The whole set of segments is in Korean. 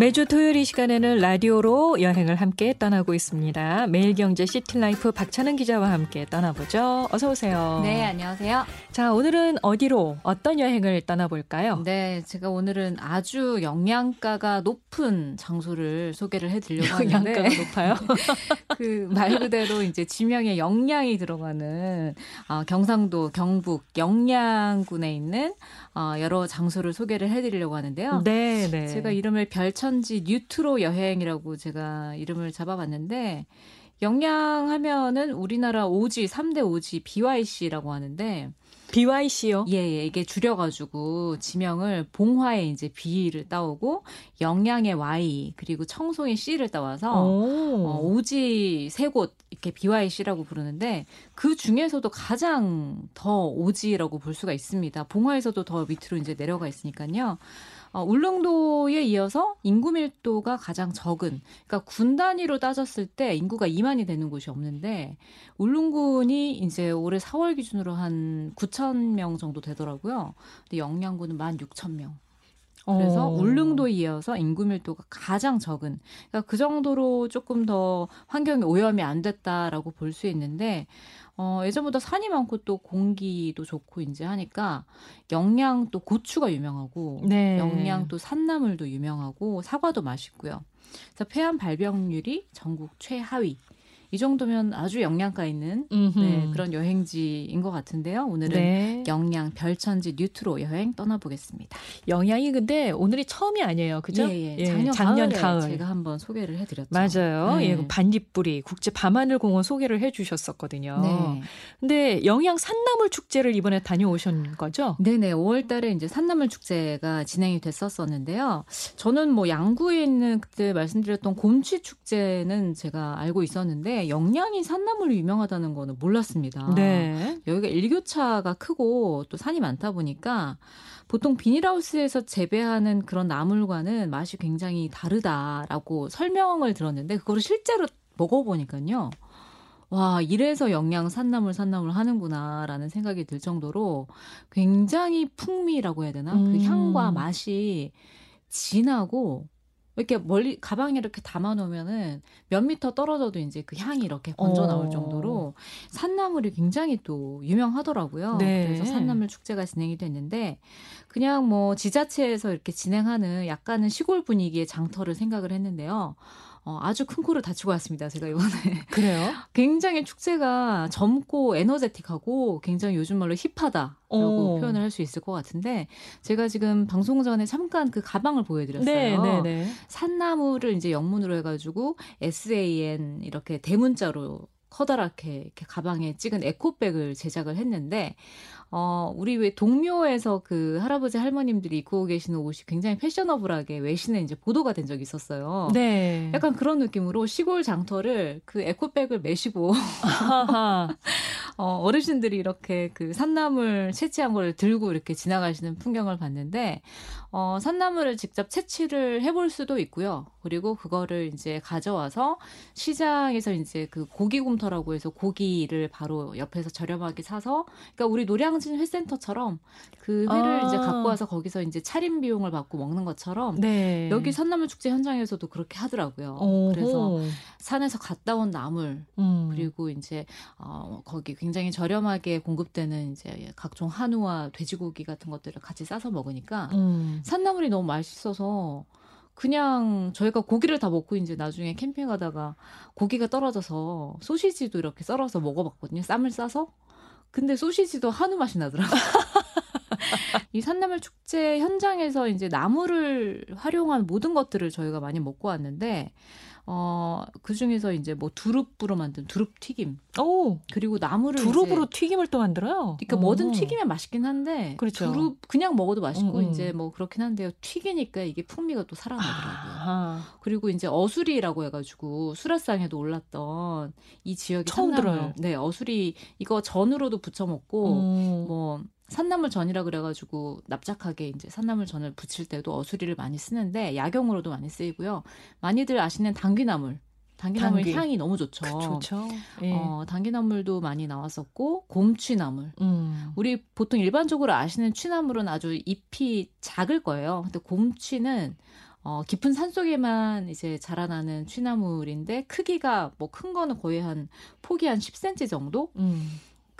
매주 토요일 이 시간에는 라디오로 여행을 함께 떠나고 있습니다. 매일경제 시티라이프 박찬은 기자와 함께 떠나보죠. 어서 오세요. 네, 안녕하세요. 자, 오늘은 어디로 어떤 여행을 떠나볼까요? 네, 제가 오늘은 아주 영양가가 높은 장소를 소개를 해드리려고 하는데 영양가가 높아요. 그 말 그대로 이제 지명에 영양이 들어가는 어, 경상도 경북 영양군에 있는 어, 여러 장소를 소개를 해드리려고 하는데요. 네, 네. 제가 이름을 별천 지 뉴트로 여행이라고 제가 이름을 잡아봤는데 영양 하면은 우리나라 오지 3대 오지 BYC라고 하는데 BYC요? 예, 예, 이게 줄여가지고 지명을 봉화에 이제 B를 따오고 영양의 Y 그리고 청송의 C를 따와서 어, 오지 세 곳 이렇게 BYC라고 부르는데 그 중에서도 가장 더 오지라고 볼 수가 있습니다. 봉화에서도 더 밑으로 이제 내려가 있으니까요. 어, 울릉도에 이어서 인구 밀도가 가장 적은, 그러니까 군 단위로 따졌을 때 인구가 2만이 되는 곳이 없는데 울릉군이 이제 올해 4월 기준으로 한 9천 명 정도 되더라고요. 근데 영양군은 1만 6천 명. 그래서 어. 울릉도에 이어서 인구 밀도가 가장 적은 그러니까 그 정도로 조금 더 환경이 오염이 안 됐다라고 볼 수 있는데 어 예전보다 산이 많고 또 공기도 좋고 이제 하니까 영양 또 고추가 유명하고 네. 영양 또 산나물도 유명하고 사과도 맛있고요. 그래서 폐암 발병률이 전국 최하위. 이 정도면 아주 영양가 있는. 네, 그런 여행지인 것 같은데요. 오늘은 네. 영양 별천지 뉴트로 여행 떠나보겠습니다. 영양이 근데 오늘이 처음이 아니에요. 그죠? 예, 예. 작년, 작년 가을에 가을. 제가 한번 소개를 해드렸죠. 맞아요. 네. 예, 그 반딧불이 국제 밤하늘 공원 소개를 해 주셨었거든요. 네. 근데 영양 산나물 축제를 이번에 다녀오신 거죠? 네네. 5월 달에 이제 산나물 축제가 진행이 됐었었는데요. 저는 뭐 양구에 있는 그때 말씀드렸던 곰취 축제는 제가 알고 있었는데 영양이 산나물로 유명하다는 거는 몰랐습니다. 네. 여기가 일교차가 크고 또 산이 많다 보니까 보통 비닐하우스에서 재배하는 그런 나물과는 맛이 굉장히 다르다라고 설명을 들었는데 그거를 실제로 먹어보니까요. 와, 이래서 영양 산나물 산나물 하는구나라는 생각이 들 정도로 굉장히 풍미라고 해야 되나? 음. 그 향과 맛이 진하고 이렇게 멀리 가방에 이렇게 담아 놓으면은 몇 미터 떨어져도 이제 그 향이 이렇게 번져 나올 어. 정도로 산나물이 굉장히 또 유명하더라고요. 네. 그래서 산나물 축제가 진행이 됐는데 그냥 뭐 지자체에서 이렇게 진행하는 약간은 시골 분위기의 장터를 생각을 했는데요. 어, 아주 큰 코를 다치고 왔습니다. 제가 이번에 그래요? 굉장히 축제가 젊고 에너제틱하고 굉장히 요즘 말로 힙하다 라고 오. 표현을 할 수 있을 것 같은데 제가 지금 방송 전에 잠깐 그 가방을 보여드렸어요. 네, 네, 네. 산나물을 이제 영문으로 해가지고 SAN 이렇게 대문자로 커다랗게 이렇게 가방에 찍은 에코백을 제작을 했는데 어 우리 왜 동묘에서 그 할아버지 할머님들이 입고 계시는 옷이 굉장히 패셔너블하게 외신에 이제 보도가 된 적이 있었어요. 네. 약간 그런 느낌으로 시골 장터를 그 에코백을 메시고. 어, 어르신들이 이렇게 그 산나물 채취한 걸 들고 이렇게 지나가시는 풍경을 봤는데, 어, 산나물을 직접 채취를 해볼 수도 있고요. 그리고 그거를 이제 가져와서 시장에서 이제 그 고기 곰터라고 해서 고기를 바로 옆에서 저렴하게 사서, 그러니까 우리 노량 진 회센터처럼 그 회를 아. 이제 갖고 와서 거기서 이제 차림 비용을 받고 먹는 것처럼 네. 여기 산나물 축제 현장에서도 그렇게 하더라고요. 오호. 그래서 산에서 갔다 온 나물, 음. 그리고 이제 어 거기 굉장히 저렴하게 공급되는 이제 각종 한우와 돼지고기 같은 것들을 같이 싸서 먹으니까 음. 산나물이 너무 맛있어서 그냥 저희가 고기를 다 먹고 이제 나중에 캠핑하다가 고기가 떨어져서 소시지도 이렇게 썰어서 먹어봤거든요. 쌈을 싸서. 근데 소시지도 한우 맛이 나더라고요. 이 산나물 축제 현장에서 이제 나물을 활용한 모든 것들을 저희가 많이 먹고 왔는데 어, 그 중에서 이제 뭐 두릅으로 만든 두릅 튀김. 오, 그리고 나물을 두릅으로 이제 튀김을 또 만들어요. 그러니까 뭐든 오. 튀기면 맛있긴 한데 그렇죠. 두릅 그냥 먹어도 맛있고 음, 음. 이제 뭐 그렇긴 한데요. 튀기니까 이게 풍미가 또 살아나더라고요. 아하. 그리고 이제 어수리라고 해 가지고 수라상에도 올랐던 이 지역의 처음 산나물. 들어요. 네, 어수리 이거 전으로도 부쳐 먹고 음. 뭐 산나물 전이라 그래가지고 납작하게 이제 산나물 전을 부칠 때도 어수리를 많이 쓰는데 약용으로도 많이 쓰이고요. 많이들 아시는 당귀나물. 당귀나물 당귀. 향이 너무 좋죠. 좋죠. 예. 어, 당귀나물도 많이 나왔었고 곰취나물. 음. 우리 보통 일반적으로 아시는 취나물은 아주 잎이 작을 거예요. 근데 곰취는 어, 깊은 산 속에만 이제 자라나는 취나물인데 크기가 뭐 큰 거는 거의 한 폭이 한 10cm 정도? 음.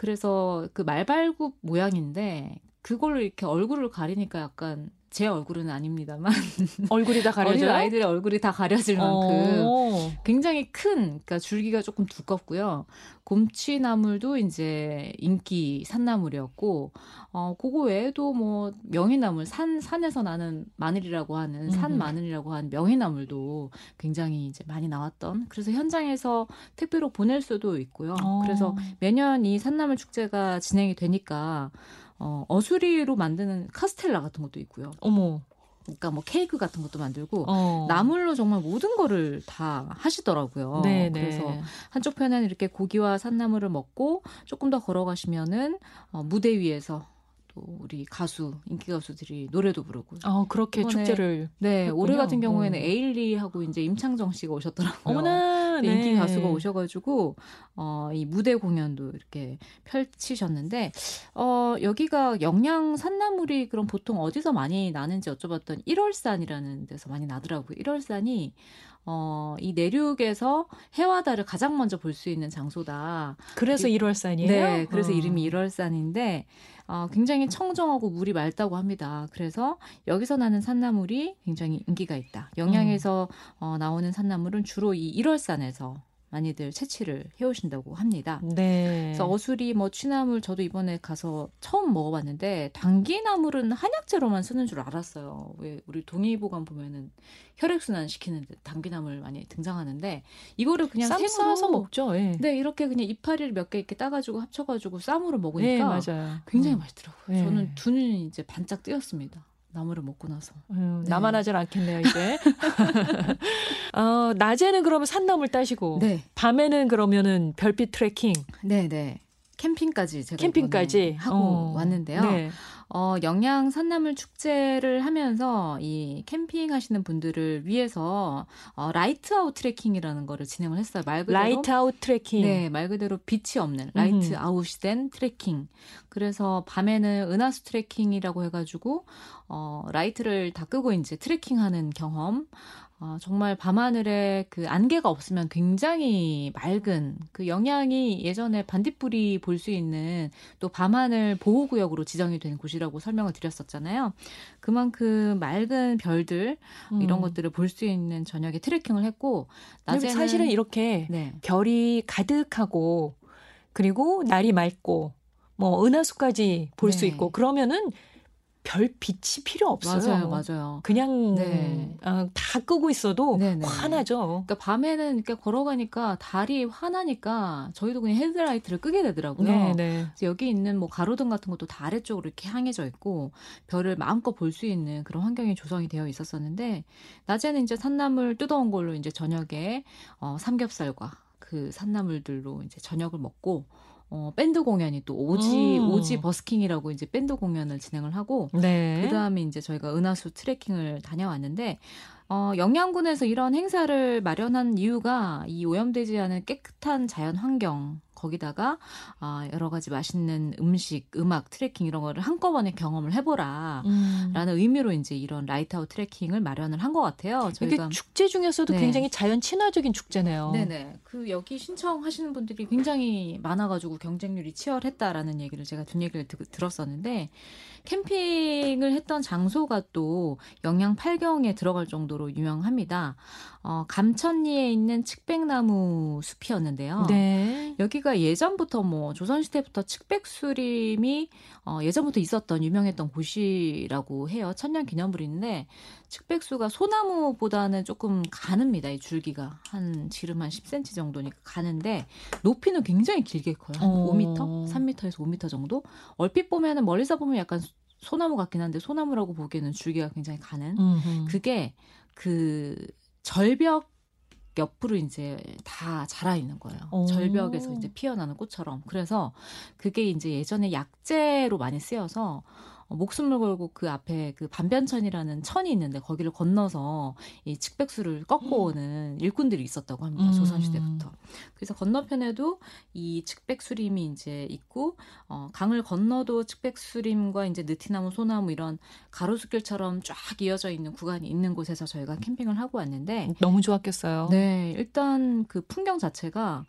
그래서 그 말발굽 모양인데 그걸로 이렇게 얼굴을 가리니까 약간 제 얼굴은 아닙니다만 얼굴이 다 가려져 아이들의 얼굴이 다 가려질 만큼 어. 굉장히 큰 그러니까 줄기가 조금 두껍고요. 곰취나물도 이제 인기 산나물이었고 어 그거 외에도 뭐 명이나물 산 산에서 나는 마늘이라고 하는 산 마늘이라고 하는 명이나물도 굉장히 이제 많이 나왔던 그래서 현장에서 택배로 보낼 수도 있고요. 어. 그래서 매년 이 산나물 축제가 진행이 되니까 어, 어수리로 만드는 카스텔라 같은 것도 있고요. 어머. 그러니까 뭐 케이크 같은 것도 만들고 어. 나물로 정말 모든 거를 다 하시더라고요. 네네. 네. 그래서 한쪽 편에는 이렇게 고기와 산나물을 먹고 조금 더 걸어가시면은 어, 무대 위에서 또 우리 가수 인기 가수들이 노래도 부르고. 아 그렇게 축제를. 네 했군요. 올해 같은 경우에는 어. 에일리하고 이제 임창정 씨가 오셨더라고요. 어머나 네. 인기 가수가 오셔가지고 어이 무대 공연도 이렇게 펼치셨는데 어 여기가 영양 산나물이 그럼 보통 어디서 많이 나는지 여쭤봤더니 1월산이라는 데서 많이 나더라고요. 1월산이 어, 이 내륙에서 해와 달을 가장 먼저 볼 수 있는 장소다. 그래서 1월산이에요? 네, 그래서 어. 이름이 1월산인데 어, 굉장히 청정하고 물이 맑다고 합니다. 그래서 여기서 나는 산나물이 굉장히 인기가 있다. 영양에서 음. 어, 나오는 산나물은 주로 이 1월산에서 많이들 채취를 해오신다고 합니다. 네. 그래서 어수리, 뭐 취나물 저도 이번에 가서 처음 먹어봤는데 당귀나물은 한약재로만 쓰는 줄 알았어요. 왜 우리 동의보감 보면은 혈액순환 시키는 데 당귀나물 많이 등장하는데 이거를 그냥 생으로 먹죠. 예. 네, 이렇게 그냥 이파리를 몇 개 이렇게 따가지고 합쳐가지고 쌈으로 먹으니까 네. 굉장히 음. 맛있더라고요. 네. 저는 두 눈이 이제 반짝 뜨였습니다. 나무를 먹고 나서. 음, 네. 나만 하진 않겠네요, 이제. 어, 낮에는 그러면 산나물 따시고, 네. 밤에는 그러면은 별빛 트레킹. 네, 네. 캠핑까지 제가 캠핑까지 하고 어. 왔는데요. 네. 어, 영양 산나물 축제를 하면서 이 캠핑 하시는 분들을 위해서 어, light out 트레킹이라는 거를 진행을 했어요. 말 그대로 light out 트레킹. 네, 말 그대로 빛이 없는 light 음. out이 된 트레킹. 그래서 밤에는 은하수 트레킹이라고 해 가지고 어, 라이트를 다 끄고 이제 트레킹하는 경험. 어, 정말 밤하늘에 그 안개가 없으면 굉장히 맑은 그 영양이 예전에 반딧불이 볼 수 있는 또 밤하늘 보호구역으로 지정이 된 곳이라고 설명을 드렸었잖아요. 그만큼 맑은 별들 음. 이런 것들을 볼 수 있는 저녁에 트레킹을 했고 낮에는 사실은 이렇게 네. 별이 가득하고 그리고 날이 맑고 뭐 은하수까지 볼수 네. 있고 그러면은 별 빛이 필요 없어요. 맞아요, 맞아요. 그냥 네. 어, 다 끄고 있어도 네네. 환하죠. 그러니까 밤에는 이렇게 걸어가니까 달이 환하니까 저희도 그냥 헤드라이트를 끄게 되더라고요. 네네. 그래서 여기 있는 뭐 가로등 같은 것도 다 아래쪽으로 이렇게 향해져 있고 별을 마음껏 볼 수 있는 그런 환경이 조성이 되어 있었었는데 낮에는 이제 산나물 뜯어온 걸로 이제 저녁에 어, 삼겹살과 그 산나물들로 이제 저녁을 먹고 어, 밴드 공연이 또 오지 음. 오지 버스킹이라고 이제 밴드 공연을 진행을 하고 네. 그다음에 이제 저희가 은하수 트레킹을 다녀왔는데 어, 영양군에서 이런 행사를 마련한 이유가 이 오염되지 않은 깨끗한 자연 환경 거기다가 아, 여러 가지 맛있는 음식, 음악, 트레킹 이런 거를 한꺼번에 경험을 해보라. 음. 라는 의미로 이제 이런 light out 트레킹을 마련을 한 것 같아요. 저희가 축제 중에서도 네. 굉장히 자연 친화적인 축제네요. 네네. 그 여기 신청하시는 분들이 굉장히 많아가지고 경쟁률이 치열했다라는 얘기를 제가 뒷 얘기를 드, 들었었는데 캠핑을 했던 장소가 또 영양 8경에 들어갈 정도로 유명합니다. 어, 감천리에 있는 측백나무 숲이었는데요. 네. 여기가 예전부터 뭐 조선시대부터 측백수림이 어, 예전부터 있었던 유명했던 곳이라고 해요. 천년 기념물인데 측백수가 소나무보다는 조금 가늡니다. 이 줄기가 한 지름 한 10cm 정도니까 가는데 높이는 굉장히 길게 커요. 한 어. 5m, 3m에서 5m 정도. 얼핏 보면은 멀리서 보면 약간 소나무 같긴 한데 소나무라고 보기에는 줄기가 굉장히 가는. 음흠. 그게 그 절벽 옆으로 이제 다 자라 있는 거예요. 오. 절벽에서 이제 피어나는 꽃처럼. 그래서 그게 이제 예전에 약재로 많이 쓰여서 어, 목숨을 걸고 그 앞에 그 반변천이라는 천이 있는데 거기를 건너서 이 측백수를 꺾고 오는 일꾼들이 있었다고 합니다. 음. 조선시대부터. 그래서 건너편에도 이 측백수림이 이제 있고 어, 강을 건너도 측백수림과 이제 느티나무, 소나무 이런 가로수길처럼 쫙 이어져 있는 구간이 있는 곳에서 저희가 캠핑을 하고 왔는데 너무 좋았겠어요. 네, 일단 그 풍경 자체가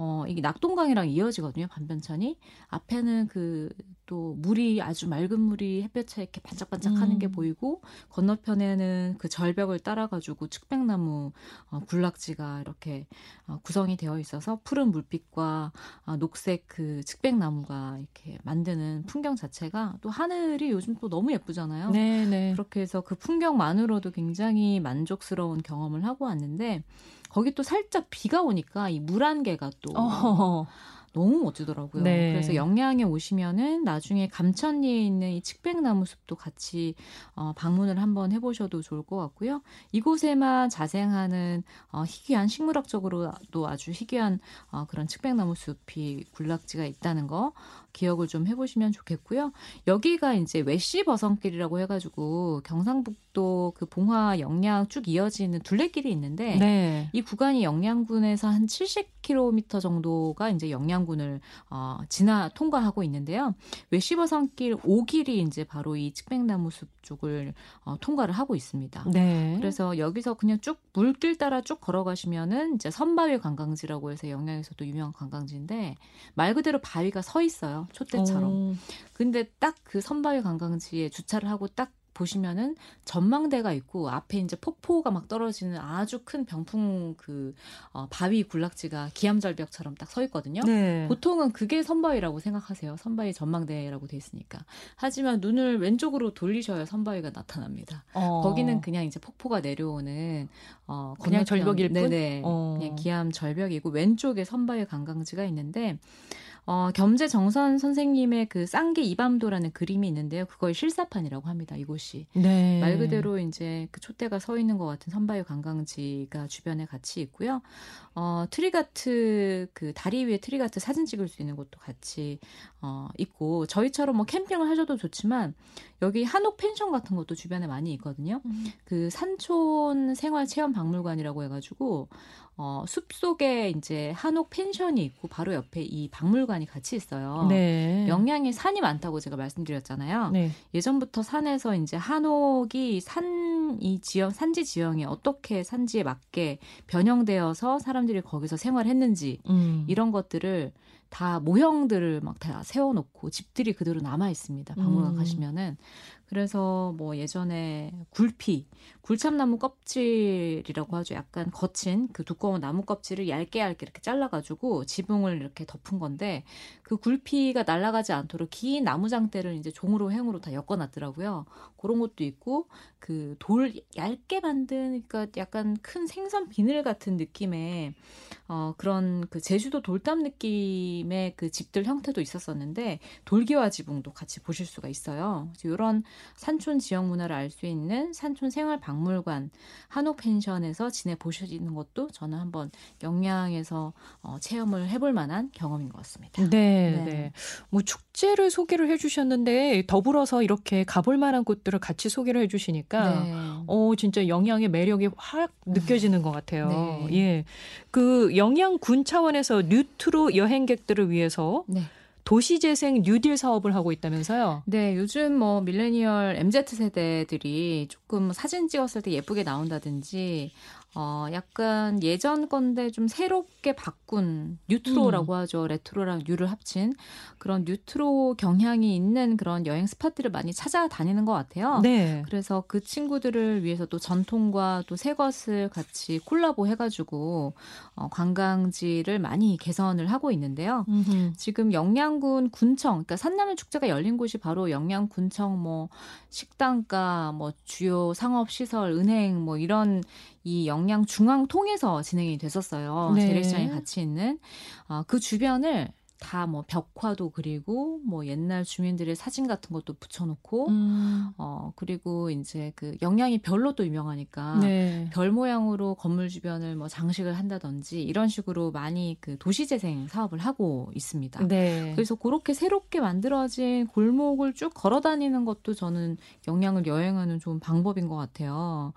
어, 이게 낙동강이랑 이어지거든요, 반변천이. 앞에는 그, 또 물이 아주 맑은 물이 햇볕에 이렇게 반짝반짝 하는 음. 게 보이고, 건너편에는 그 절벽을 따라가지고 측백나무, 어, 군락지가 이렇게 어, 구성이 되어 있어서 푸른 물빛과 어, 녹색 그 측백나무가 이렇게 만드는 풍경 자체가 또 하늘이 요즘 또 너무 예쁘잖아요. 네, 네. 그렇게 해서 그 풍경만으로도 굉장히 만족스러운 경험을 하고 왔는데, 거기 또 살짝 비가 오니까 이 물안개가 또 어허허. 너무 멋지더라고요. 네. 그래서 영양에 오시면은 나중에 감천리에 있는 이 측백나무 숲도 같이 어, 방문을 한번 해보셔도 좋을 것 같고요. 이곳에만 자생하는 어, 희귀한 식물학적으로도 아주 희귀한 어, 그런 측백나무 숲이 군락지가 있다는 거 기억을 좀 해보시면 좋겠고요. 여기가 이제 외시 버선길이라고 해가지고 경상북도 그 봉화 영양 쭉 이어지는 둘레길이 있는데 네. 이 구간이 영양군에서 한 70km 정도가 이제 영양 군을 어, 지나 통과하고 있는데요. 외시 버선길 5길이 이제 바로 이 측백나무 숲 쪽을 어, 통과를 하고 있습니다. 네. 그래서 여기서 그냥 쭉 물길 따라 쭉 걸어가시면은 이제 선바위 관광지라고 해서 영양에서도 유명한 관광지인데 말 그대로 바위가 서 있어요. 촛대처럼. 오. 근데 딱 그 선바위 관광지에 주차를 하고 딱 보시면은 전망대가 있고 앞에 이제 폭포가 막 떨어지는 아주 큰 병풍 그 어, 바위 군락지가 기암절벽처럼 딱 서 있거든요. 네. 보통은 그게 선바위라고 생각하세요. 선바위 전망대라고 돼 있으니까. 하지만 눈을 왼쪽으로 돌리셔야 선바위가 나타납니다. 어. 거기는 그냥 이제 폭포가 내려오는 어 그냥 절벽일 뿐. 네네. 어. 그냥 기암 절벽이고 왼쪽에 선바위 관광지가 있는데 어, 겸재 정선 선생님의 그 쌍계 이밤도라는 그림이 있는데요. 그걸 실사판이라고 합니다. 이곳이. 네. 말 그대로 이제 그 촛대가 서 있는 것 같은 선바위 관광지가 주변에 같이 있고요. 어, trick art 그 다리 위에 trick art 사진 찍을 수 있는 곳도 같이 어, 있고 저희처럼 뭐 캠핑을 하셔도 좋지만 여기 한옥 펜션 같은 것도 주변에 많이 있거든요. 음. 그 산촌 생활 체험 박물관이라고 해가지고 어, 숲 속에 이제 한옥 펜션이 있고 바로 옆에 이 박물관이 같이 있어요. 네. 영양에 산이 많다고 제가 말씀드렸잖아요. 네. 예전부터 산에서 이제 한옥이 산 이 지형 산지 지형이 어떻게 산지에 맞게 변형되어서 사람들이 거기서 생활했는지 음. 이런 것들을 다 모형들을 막 다 세워놓고 집들이 그대로 남아 있습니다. 박물관 음. 가시면은 그래서 뭐 예전에 굴피, 굴참나무 껍질이라고 하죠. 약간 거친 그 두꺼운 나무 껍질을 얇게 얇게 이렇게 잘라가지고 지붕을 이렇게 덮은 건데 그 굴피가 날아가지 않도록 긴 나무 장대를 이제 종으로 행으로 다 엮어놨더라고요. 그런 것도 있고 그 돌 얇게 만든 그러니까 약간 큰 생선 비늘 같은 느낌의 어 그런 그 제주도 돌담 느낌의 그 집들 형태도 있었었는데 돌기와 지붕도 같이 보실 수가 있어요. 이런 산촌 지역 문화를 알 수 있는 산촌 생활 박물관 한옥 펜션에서 지내 보시는 것도 저는 한번 영양에서 어, 체험을 해볼 만한 경험인 것 같습니다. 네, 네. 네. 뭐 축제를 소개를 해주셨는데 더불어서 이렇게 가볼 만한 곳들을 같이 소개를 해주시니까 네. 어 진짜 영양의 매력이 확 느껴지는 것 같아요. 네. 예, 그 영양군 차원에서 뉴트로 여행객들을 위해서. 네. 도시재생 뉴딜 사업을 하고 있다면서요? 네, 요즘 뭐 밀레니얼 MZ 세대들이 조금 사진 찍었을 때 예쁘게 나온다든지 어, 약간 예전 건데 좀 새롭게 바꾼 뉴트로라고 음. 하죠. 레트로랑 new를 합친 그런 뉴트로 경향이 있는 그런 여행 스팟들을 많이 찾아다니는 것 같아요. 네. 그래서 그 친구들을 위해서 또 전통과 또 새 것을 같이 콜라보 해가지고 어, 관광지를 많이 개선을 하고 있는데요. 음흠. 지금 영양군 군청, 그러니까 산나물 축제가 열린 곳이 바로 영양군청 뭐 식당가, 뭐 주요 상업 시설, 은행 뭐 이런 이 영양 중앙 통해서 진행이 됐었어요. 네. 재래시장에 같이 있는 어, 그 주변을 다 뭐 벽화도 그리고 뭐 옛날 주민들의 사진 같은 것도 붙여놓고 음. 어 그리고 이제 그 영양이 별로 또 유명하니까 네. 별 모양으로 건물 주변을 뭐 장식을 한다든지 이런 식으로 많이 그 도시 재생 사업을 하고 있습니다. 네. 그래서 그렇게 새롭게 만들어진 골목을 쭉 걸어 다니는 것도 저는 영양을 여행하는 좋은 방법인 것 같아요.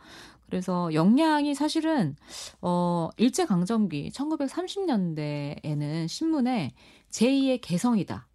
그래서 영양이 사실은 어 일제 강점기 1930년대에는 신문에 제2의 개성이다.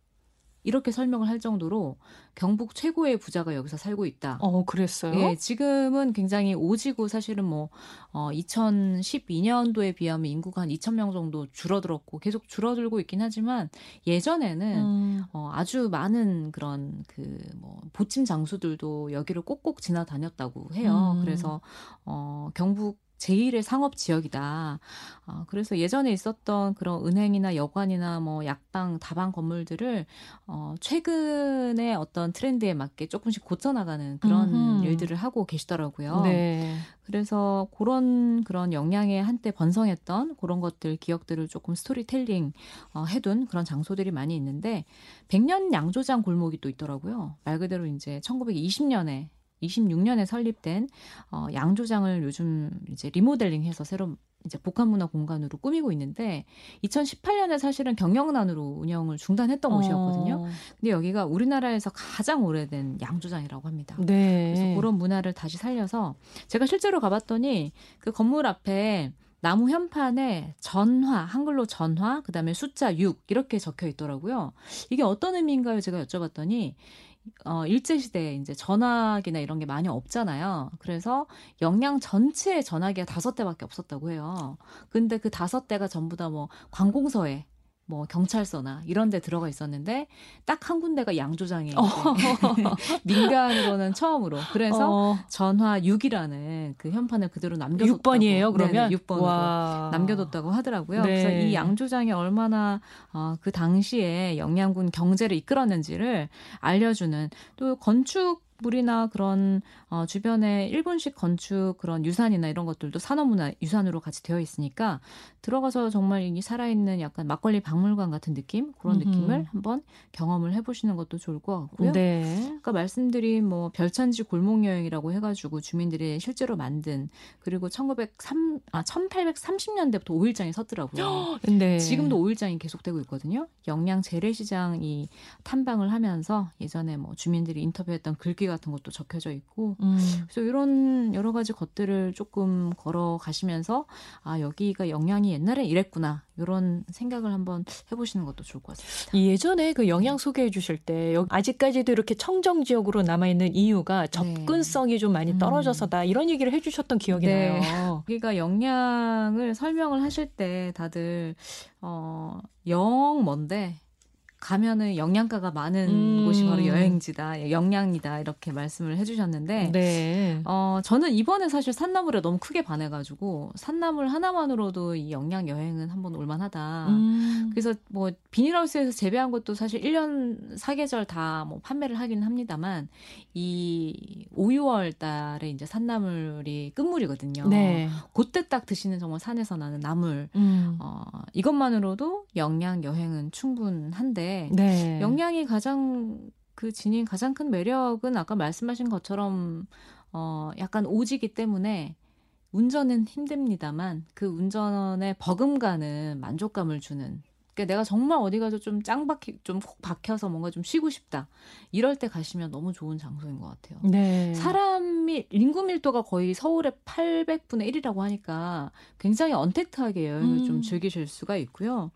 이렇게 설명을 할 정도로 경북 최고의 부자가 여기서 살고 있다. 어, 그랬어요? 예, 지금은 굉장히 오지고 사실은 뭐, 어, 2012년도에 비하면 인구가 한 2,000명 정도 줄어들었고 계속 줄어들고 있긴 하지만 예전에는 음. 어, 아주 많은 그런 그 뭐, 보침 장수들도 여기를 꼭꼭 지나다녔다고 해요. 음. 그래서, 어, 경북 제1의 상업 지역이다. 어, 그래서 예전에 있었던 그런 은행이나 여관이나 뭐 약방, 다방 건물들을 어, 최근에 어떤 트렌드에 맞게 조금씩 고쳐나가는 그런 음흠. 일들을 하고 계시더라고요. 네. 그래서 그런 그런 영향에 한때 번성했던 그런 것들 기억들을 조금 스토리텔링 어, 해둔 그런 장소들이 많이 있는데 백년 양조장 골목이 또 있더라고요. 말 그대로 이제 1920년에 26년에 설립된 어, 양조장을 요즘 이제 리모델링해서 새로 이제 복합문화 공간으로 꾸미고 있는데 2018년에 사실은 경영난으로 운영을 중단했던 어. 곳이었거든요. 근데 여기가 우리나라에서 가장 오래된 양조장이라고 합니다. 네. 그래서 그런 문화를 다시 살려서 제가 실제로 가봤더니 그 건물 앞에 나무 현판에 전화, 한글로 전화, 그 다음에 숫자 6 이렇게 적혀 있더라고요. 이게 어떤 의미인가요? 제가 여쭤봤더니 어, 일제시대에 이제 전화기나 이런 게 많이 없잖아요. 그래서 영양 전체에 전화기가 다섯 대밖에 없었다고 해요. 근데 그 다섯 대가 전부 다 뭐 관공서에 뭐 경찰서나 이런 데 들어가 있었는데 딱 한 군데가 양조장에 어. 민간으로는 처음으로 그래서 어. 전화 6이라는 그 현판을 그대로 남겨뒀다고 6번이에요 그러면 네네, 6번으로 와. 남겨뒀다고 하더라고요. 네. 그래서 이 양조장이 얼마나 어, 그 당시에 영양군 경제를 이끌었는지를 알려주는 또 건축 물이나 그런 어, 주변에 일본식 건축 그런 유산이나 이런 것들도 산업문화 유산으로 같이 되어 있으니까 들어가서 정말 이 살아있는 약간 막걸리 박물관 같은 느낌 그런 음흠. 느낌을 한번 경험을 해보시는 것도 좋을 것 같고요. 네. 아까 말씀드린 뭐 별천지 골목 여행이라고 해가지고 주민들이 실제로 만든 그리고 1903, 아 1830년대부터 오일장이 섰더라고요. 네. 지금도 오일장이 계속되고 있거든요. 영양 재래시장 이 탐방을 하면서 예전에 뭐 주민들이 인터뷰했던 글귀 같은 것도 적혀져 있고 음. 그래서 이런 여러 가지 것들을 조금 걸어가시면서 아 여기가 영양이 옛날에 이랬구나 이런 생각을 한번 해보시는 것도 좋을 것 같습니다. 예전에 그 영양 소개해 주실 때 아직까지도 이렇게 청정 지역으로 남아 있는 이유가 네. 접근성이 네. 좀 많이 음. 떨어져서다 이런 얘기를 해주셨던 기억이 네. 나요. 우리가 영양을 설명을 하실 때 다들 어영 뭔데 가면은 영양가가 많은 음. 곳이 바로 여행지다, 영양이다 이렇게 말씀을 해주셨는데, 네. 어 저는 이번에 사실 산나물에 너무 크게 반해가지고 산나물 하나만으로도 이 영양 여행은 한번 올만하다. 음. 그래서 뭐 비닐하우스에서 재배한 것도 사실 1년 사계절 다 뭐 판매를 하긴 합니다만 이 5, 6월 달에 이제 산나물이 끝물이거든요. 네. 그때 딱 드시는 정말 산에서 나는 나물, 음. 어 이것만으로도 영양 여행은 충분한데. 네. 영양이 가장 그 지닌 가장 큰 매력은 아까 말씀하신 것처럼 어 약간 오지기 때문에 운전은 힘듭니다만 그 운전에 버금가는 만족감을 주는 그러니까 내가 정말 어디 가서 좀 짱 박히 좀 콕 박혀서 뭔가 좀 쉬고 싶다. 이럴 때 가시면 너무 좋은 장소인 것 같아요. 네. 사람이 인구 밀도가 거의 서울의 800분의 1이라고 하니까 굉장히 언택트하게 여행을 음. 좀 즐기실 수가 있고요.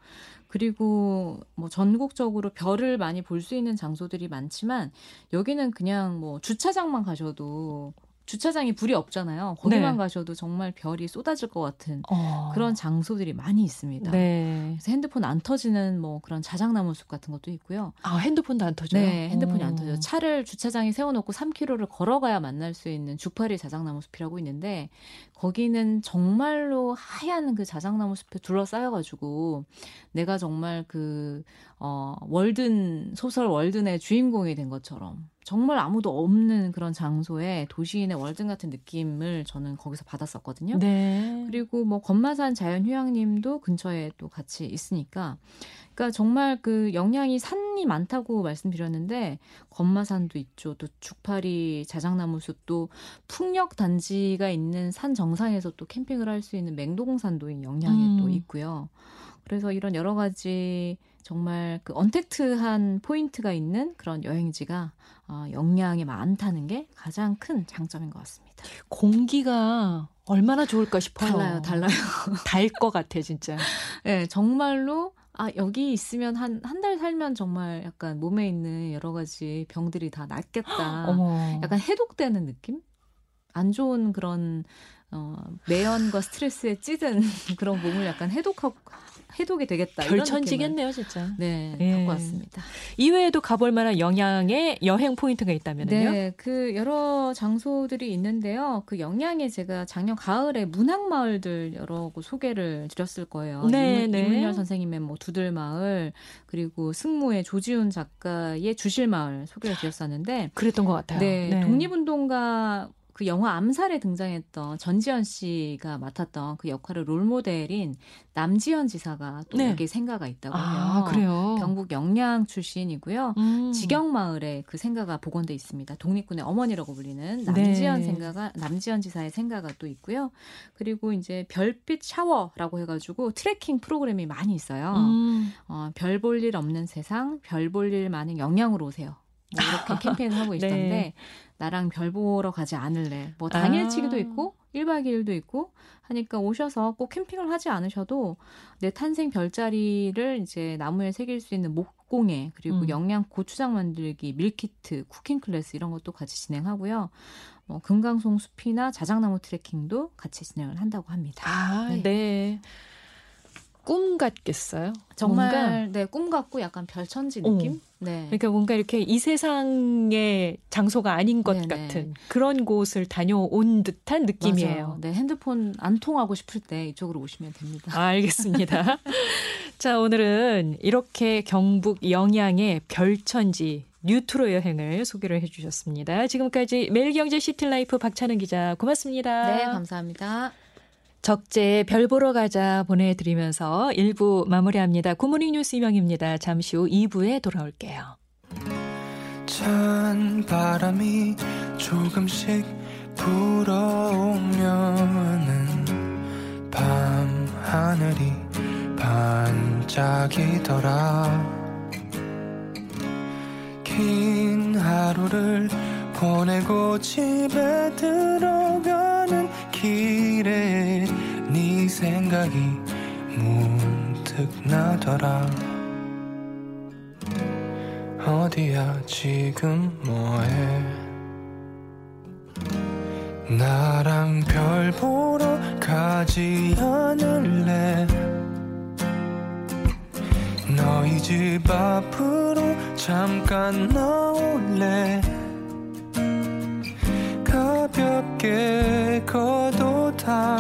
그리고 뭐 전국적으로 별을 많이 볼 수 있는 장소들이 많지만 여기는 그냥 뭐 주차장만 가셔도 주차장이 불이 없잖아요. 거기만 네. 가셔도 정말 별이 쏟아질 것 같은 어. 그런 장소들이 많이 있습니다. 네. 그래서 핸드폰 안 터지는 뭐 그런 자작나무 숲 같은 것도 있고요. 아 핸드폰도 안 터져요? 네, 핸드폰이 오. 안 터져요. 차를 주차장에 세워놓고 3km를 걸어가야 만날 수 있는 주파리 자작나무 숲이라고 있는데 거기는 정말로 하얀 그 자작나무 숲에 둘러싸여가지고 내가 정말 그 어, 월든, 소설 월든의 주인공이 된 것처럼 정말 아무도 없는 그런 장소에 도시인의 월든 같은 느낌을 저는 거기서 받았었거든요. 네. 그리고 뭐 건마산 자연휴양림도 근처에 또 같이 있으니까 그러니까 정말 그 영양이 산이 많다고 말씀드렸는데 건마산도 있죠. 또 죽파리 자작나무 숲도 풍력 단지가 있는 산 정상에서 또 캠핑을 할 수 있는 맹도공산도 영양에 음. 또 있고요. 그래서 이런 여러 가지 정말 그 언택트한 포인트가 있는 그런 여행지가 어, 영양이 많다는 게 가장 큰 장점인 것 같습니다. 공기가 얼마나 좋을까 싶어요. 달라요, 달라요. 달 것 같아, 진짜. 네, 정말로 아, 여기 있으면 한, 한 달 살면 정말 약간 몸에 있는 여러 가지 병들이 다 낫겠다. 어머. 약간 해독되는 느낌? 안 좋은 그런, 어, 매연과 스트레스에 찌든 그런 몸을 약간 해독하고, 해독이 되겠다. 별천지겠네요, 진짜. 네, 예. 갖고 왔습니다. 이외에도 가볼 만한 영양의 여행 포인트가 있다면요? 네, 그 여러 장소들이 있는데요. 그 영양에 제가 작년 가을에 문학 마을들 여러 곳 소개를 드렸을 거예요. 네, 이문, 네. 이문열 선생님의 뭐 두들 마을 그리고 승무의 조지훈 작가의 주실 마을 소개를 드렸었는데 그랬던 것 같아요. 네, 네. 독립운동가 그 영화 암살에 등장했던 전지현 씨가 맡았던 그 역할을 롤모델인 남지현 지사가 또 네. 여기 생가가 있다고 해요. 아, 그래요? 경북 영양 출신이고요. 음. 지경마을에 그 생가가 복원돼 있습니다. 독립군의 어머니라고 불리는 남지현 네. 생가가 남지현 지사의 생가가 또 있고요. 그리고 이제 별빛 샤워라고 해가지고 트레킹 프로그램이 많이 있어요. 음. 어, 별 볼 일 없는 세상, 별 볼 일 많은 영양으로 오세요. 뭐 이렇게 캠페인을 하고 있던데 네. 나랑 별 보러 가지 않을래. 뭐 당일치기도 아. 있고 1박 2일도 있고 하니까 오셔서 꼭 캠핑을 하지 않으셔도 내 탄생 별자리를 이제 나무에 새길 수 있는 목공예 그리고 음. 영양 고추장 만들기 밀키트 cooking class 이런 것도 같이 진행하고요. 뭐 금강송 숲이나 자작나무 트레킹도 같이 진행을 한다고 합니다. 아, 네. 네. 꿈 같겠어요? 정말 뭔가? 네, 꿈 같고 약간 별천지 느낌? 어. 네. 그러니까 뭔가 이렇게 이 세상의 장소가 아닌 것 네네. 같은 그런 곳을 다녀온 듯한 느낌이에요. 맞아요. 네, 핸드폰 안 통하고 싶을 때 이쪽으로 오시면 됩니다. 아, 알겠습니다. 자, 오늘은 이렇게 경북 영양의 별천지 뉴트로 여행을 소개를 해주셨습니다. 지금까지 매일경제 시티라이프 박찬은 기자 고맙습니다. 네, 감사합니다. 적재 별 보러 가자 보내드리면서 1부 마무리합니다. 굿모닝 뉴스 이명입니다. 잠시 후 2부에 돌아올게요. 찬 바람이 조금씩 불어오면은 밤 하늘이 반짝이더라 긴 하루를 보내고 집에 들어가는 길에 네 생각이 문득 나더라. 어디야 지금 뭐해? 나랑 별 보러 가지 않을래? 너희 집 앞으로 잠깐 나올래? 가볍게 걷 옷